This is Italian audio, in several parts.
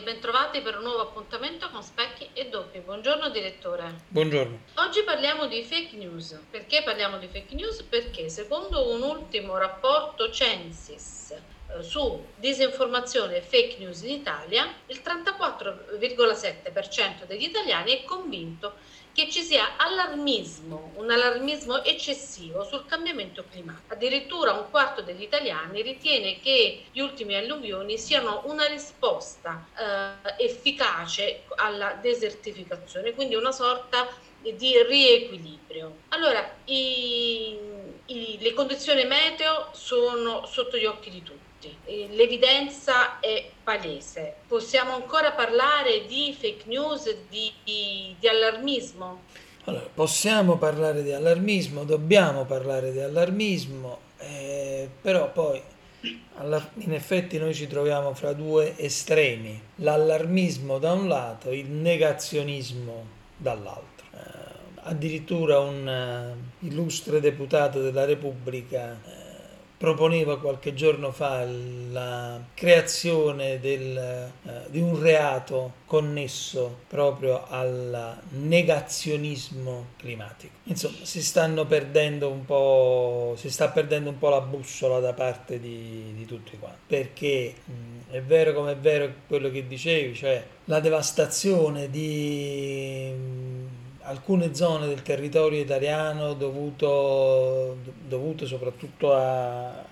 E bentrovati per un nuovo appuntamento con Specchi e Doppi. Buongiorno direttore. Buongiorno. Oggi parliamo di fake news. Perché parliamo di fake news? Perché secondo un ultimo rapporto Censis eh, su disinformazione e fake news in Italia, il 34,7% degli italiani è convinto che ci sia allarmismo, un allarmismo eccessivo sul cambiamento climatico. Addirittura un quarto degli italiani ritiene che gli ultimi alluvioni siano una risposta eh, efficace alla desertificazione, quindi una sorta di riequilibrio. Allora, i, i, le condizioni meteo sono sotto gli occhi di tutti l'evidenza è palese. Possiamo ancora parlare di fake news, di, di, di allarmismo? Allora, possiamo parlare di allarmismo, dobbiamo parlare di allarmismo, eh, però poi alla, in effetti noi ci troviamo fra due estremi, l'allarmismo da un lato, il negazionismo dall'altro. Eh, addirittura un uh, illustre deputato della Repubblica eh, proponeva qualche giorno fa la creazione del, eh, di un reato connesso proprio al negazionismo climatico. Insomma, si stanno perdendo un po', si sta perdendo un po' la bussola da parte di, di tutti quanti, perché mh, è vero come è vero quello che dicevi, cioè la devastazione di alcune zone del territorio italiano dovuto, dovuto soprattutto a,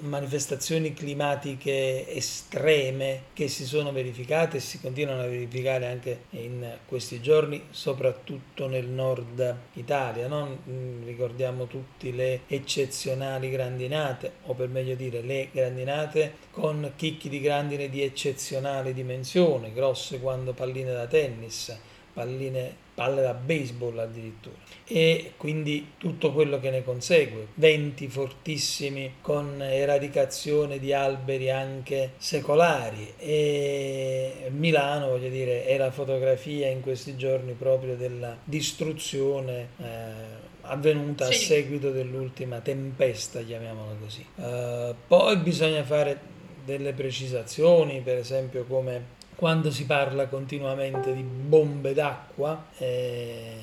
manifestazioni climatiche estreme che si sono verificate e si continuano a verificare anche in questi giorni, soprattutto nel nord Italia. No? Mm, ricordiamo tutti le eccezionali grandinate, o per meglio dire le grandinate con chicchi di grandine di eccezionale dimensione, grosse quanto palline da tennis palline, palle da baseball addirittura e quindi tutto quello che ne consegue, venti fortissimi con eradicazione di alberi anche secolari e Milano voglio dire è la fotografia in questi giorni proprio della distruzione eh, avvenuta sì. a seguito dell'ultima tempesta, chiamiamola così. Uh, poi bisogna fare delle precisazioni, per esempio come quando si parla continuamente di bombe d'acqua eh,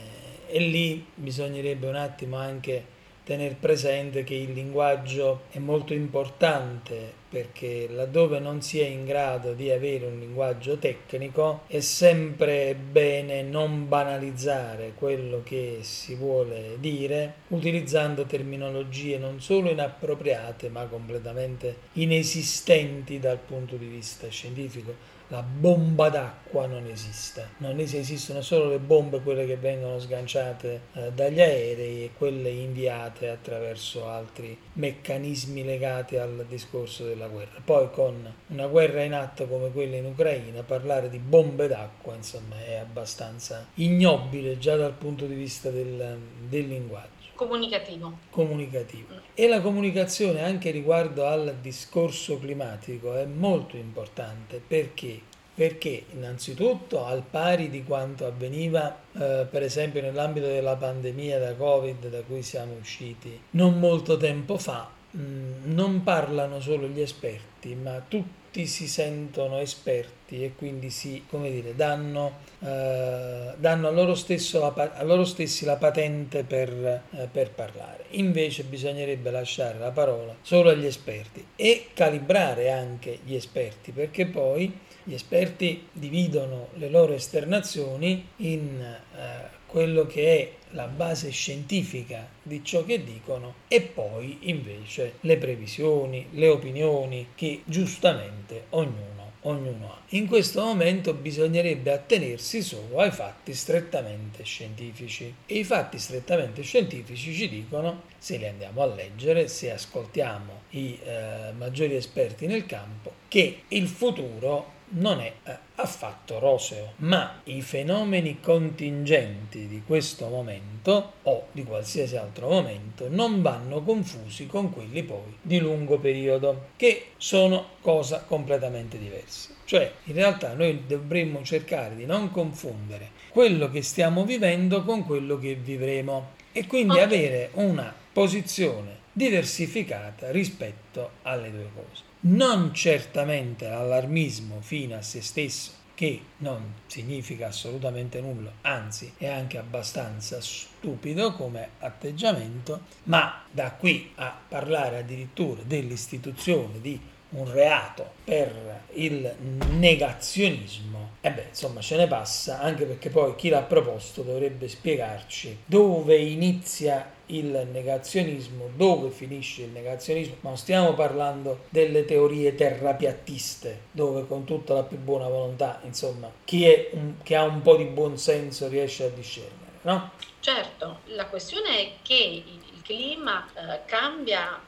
e lì bisognerebbe un attimo anche tenere presente che il linguaggio è molto importante perché laddove non si è in grado di avere un linguaggio tecnico è sempre bene non banalizzare quello che si vuole dire utilizzando terminologie non solo inappropriate ma completamente inesistenti dal punto di vista scientifico la bomba d'acqua non esiste. Non es- esistono solo le bombe, quelle che vengono sganciate eh, dagli aerei e quelle inviate attraverso altri meccanismi legati al discorso della guerra. Poi con una guerra in atto come quella in Ucraina, parlare di bombe d'acqua insomma è abbastanza ignobile già dal punto di vista del, del linguaggio comunicativo. comunicativo. E la comunicazione anche riguardo al discorso climatico è molto importante perché perché innanzitutto al pari di quanto avveniva eh, per esempio nell'ambito della pandemia da Covid da cui siamo usciti non molto tempo fa, mh, mm, non parlano solo gli esperti, ma tutti si sentono esperti e quindi si, come dire, danno eh, danno a loro, la, a loro, stessi la patente per, eh, per, parlare. Invece bisognerebbe lasciare la parola solo agli esperti e calibrare anche gli esperti, perché poi gli esperti dividono le loro esternazioni in eh, quello che è la base scientifica di ciò che dicono e poi invece le previsioni, le opinioni che giustamente ognuno ognuno ha. In questo momento bisognerebbe attenersi solo ai fatti strettamente scientifici e i fatti strettamente scientifici ci dicono, se li andiamo a leggere, se ascoltiamo i eh, maggiori esperti nel campo, che il futuro non è eh, affatto roseo, ma i fenomeni contingenti di questo momento o di qualsiasi altro momento non vanno confusi con quelli poi di lungo periodo, che sono cosa completamente diversa. Cioè, in realtà noi dovremmo cercare di non confondere quello che stiamo vivendo con quello che vivremo e quindi okay. avere una posizione diversificata rispetto alle due cose. Non certamente l'allarmismo fino a se stesso che non significa assolutamente nulla, anzi è anche abbastanza stupido come atteggiamento, ma da qui a parlare addirittura dell'istituzione di un reato per il negazionismo, e beh, insomma, ce ne passa, anche perché poi chi l'ha proposto dovrebbe spiegarci dove inizia il negazionismo, dove finisce il negazionismo, ma non stiamo parlando delle teorie terrapiattiste, dove con tutta la più buona volontà, insomma, chi un, che ha un po' di buon senso riesce a discernere, no? Certo, la questione è che il clima eh, cambia.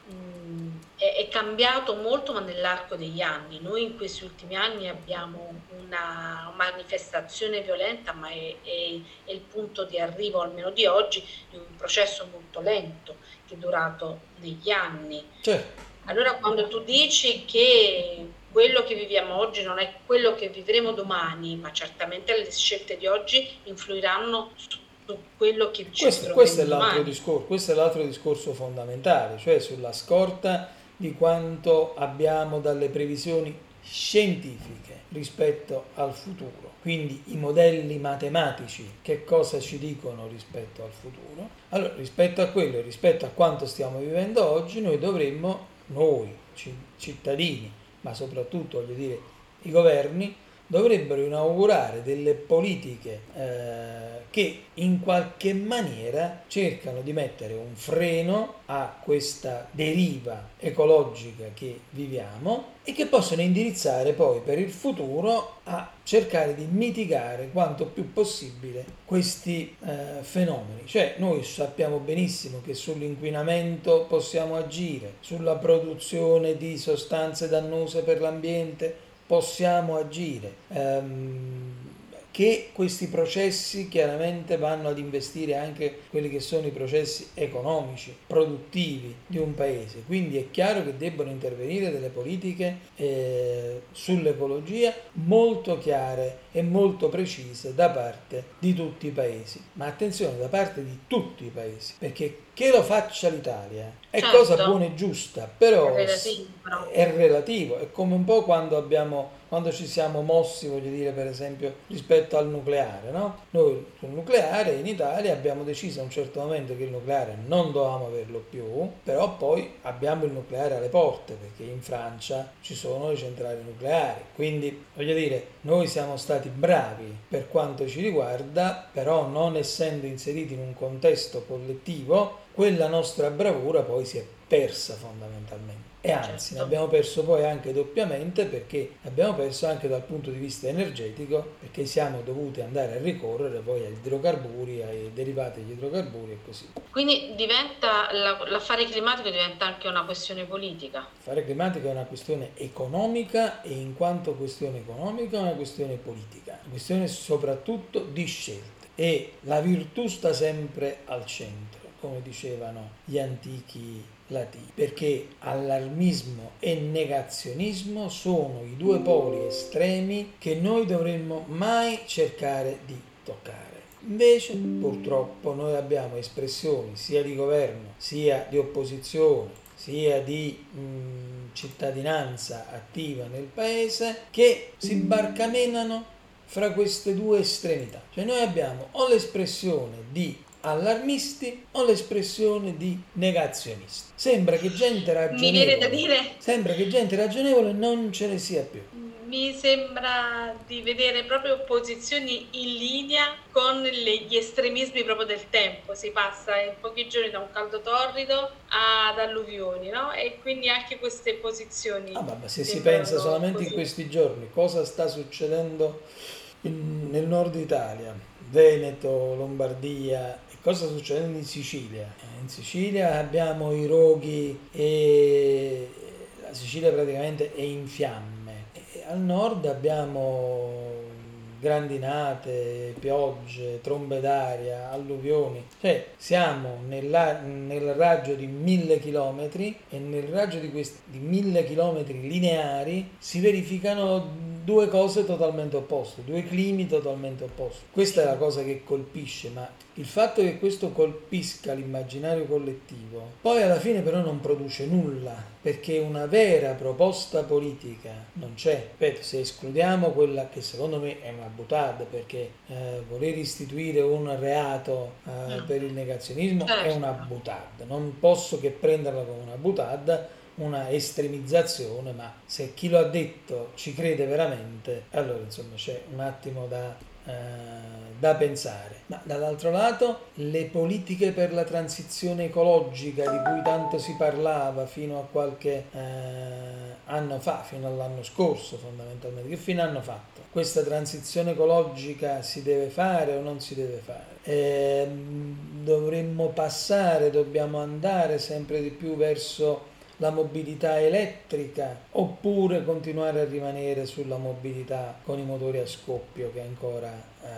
È, è cambiato molto ma nell'arco degli anni. Noi in questi ultimi anni abbiamo una manifestazione violenta, ma è, è, è, il punto di arrivo, almeno di oggi, di un processo molto lento che è durato negli anni. Certo. Allora quando tu dici che quello che viviamo oggi non è quello che vivremo domani, ma certamente le scelte di oggi influiranno su quello che ci questo, questo è, l'altro discorso, questo è l'altro discorso fondamentale, cioè sulla scorta di quanto abbiamo dalle previsioni scientifiche rispetto al futuro. Quindi i modelli matematici che cosa ci dicono rispetto al futuro? Allora, rispetto a quello e rispetto a quanto stiamo vivendo oggi, noi dovremmo, noi cittadini, ma soprattutto voglio dire i governi, dovrebbero inaugurare delle politiche eh, che in qualche maniera cercano di mettere un freno a questa deriva ecologica che viviamo e che possono indirizzare poi per il futuro a cercare di mitigare quanto più possibile questi eh, fenomeni. Cioè noi sappiamo benissimo che sull'inquinamento possiamo agire, sulla produzione di sostanze dannose per l'ambiente possiamo agire. Um, che questi processi chiaramente vanno ad investire anche quelli che sono i processi economici, produttivi di un paese. Quindi è chiaro che debbono intervenire delle politiche eh, sull'ecologia molto chiare e molto precise da parte di tutti i paesi. Ma attenzione, da parte di tutti i paesi, perché che lo faccia l'Italia è certo. cosa buona e giusta, però è relativo, però è relativo, è come un po' quando abbiamo quando ci siamo mossi, voglio dire, per esempio, rispetto al nucleare, no? Noi sul nucleare in Italia abbiamo deciso a un certo momento che il nucleare non dovevamo averlo più, però poi abbiamo il nucleare alle porte, perché in Francia ci sono le centrali nucleari. Quindi, voglio dire, noi siamo stati bravi per quanto ci riguarda, però non essendo inseriti in un contesto collettivo, quella nostra bravura poi si è persa fondamentalmente. E anzi, certo. ne abbiamo perso poi anche doppiamente perché abbiamo perso anche dal punto di vista energetico, perché siamo dovuti andare a ricorrere poi agli idrocarburi, ai derivati degli idrocarburi e così. Quindi diventa, l'affare climatico diventa anche una questione politica? L'affare climatico è una questione economica e in quanto questione economica è una questione politica, una questione soprattutto di scelte e la virtù sta sempre al centro, come dicevano gli antichi latini, perché allarmismo e negazionismo sono i due poli estremi che noi dovremmo mai cercare di toccare. Invece, purtroppo, noi abbiamo espressioni sia di governo, sia di opposizione, sia di mh, cittadinanza attiva nel paese che si barcamenano fra queste due estremità. Cioè noi abbiamo o l'espressione di allarmisti o l'espressione di negazionisti. Sembra che gente ragionevole, dire... sembra che gente ragionevole non ce ne sia più. Mi sembra di vedere proprio posizioni in linea con gli estremismi proprio del tempo. Si passa in pochi giorni da un caldo torrido ad alluvioni, no? E quindi anche queste posizioni. Ah, ma se si pensa solamente così. in questi giorni, cosa sta succedendo in, nel nord Italia, Veneto, Lombardia Cosa sta succedendo in Sicilia? In Sicilia abbiamo i roghi e la Sicilia praticamente è in fiamme. E al nord abbiamo grandinate, piogge, trombe d'aria, alluvioni. Cioè siamo nella, nel raggio di mille chilometri e nel raggio di questi mille chilometri lineari si verificano due cose totalmente opposte, due climi totalmente opposti. Questa è la cosa che colpisce, ma il fatto che questo colpisca l'immaginario collettivo, poi alla fine però non produce nulla, perché una vera proposta politica non c'è. Ripeto, se escludiamo quella che secondo me è una butade, perché eh, voler istituire un reato eh, per il negazionismo è certo. una butade, non posso che prenderla come una butade una estremizzazione, ma se chi lo ha detto ci crede veramente, allora insomma c'è un attimo da, eh, da pensare. Ma dall'altro lato le politiche per la transizione ecologica di cui tanto si parlava fino a qualche eh, anno fa, fino all'anno scorso fondamentalmente, che fine hanno fatto? Questa transizione ecologica si deve fare o non si deve fare? Eh, dovremmo passare, dobbiamo andare sempre di più verso la mobilità elettrica oppure continuare a rimanere sulla mobilità con i motori a scoppio che ancora eh,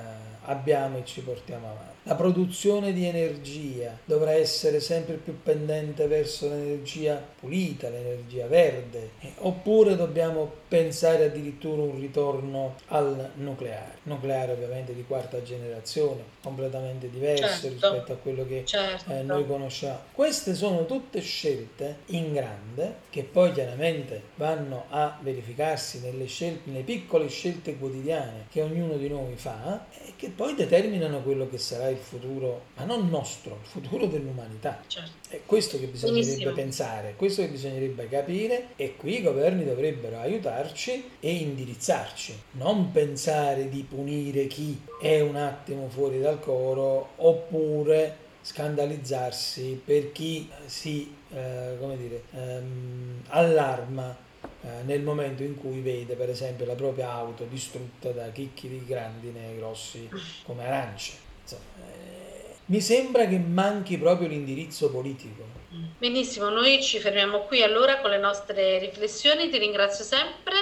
abbiamo e ci portiamo avanti. La produzione di energia dovrà essere sempre più pendente verso l'energia pulita, l'energia verde, eh, oppure dobbiamo pensare addirittura un ritorno al nucleare. Nucleare ovviamente di quarta generazione, completamente diverso certo. rispetto a quello che certo. eh, noi conosciamo. Queste sono tutte scelte in grande che poi chiaramente vanno a verificarsi nelle, scelte, nelle piccole scelte quotidiane che ognuno di noi fa e che poi determinano quello che sarà il futuro, ma non nostro, il futuro dell'umanità. Certo. È questo che bisognerebbe Benissimo. pensare, questo che bisognerebbe capire e qui i governi dovrebbero aiutarci e indirizzarci, non pensare di punire chi è un attimo fuori dal coro oppure scandalizzarsi per chi si eh, come dire, ehm, allarma eh, nel momento in cui vede per esempio la propria auto distrutta da chicchi di grandine grossi come arance. Insomma, eh, mi sembra che manchi proprio l'indirizzo politico. Benissimo, noi ci fermiamo qui allora con le nostre riflessioni, ti ringrazio sempre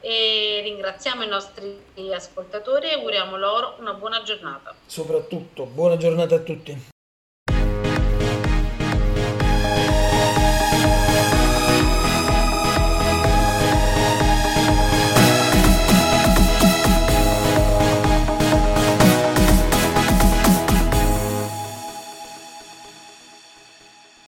e ringraziamo i nostri ascoltatori e auguriamo loro una buona giornata. Soprattutto buona giornata a tutti.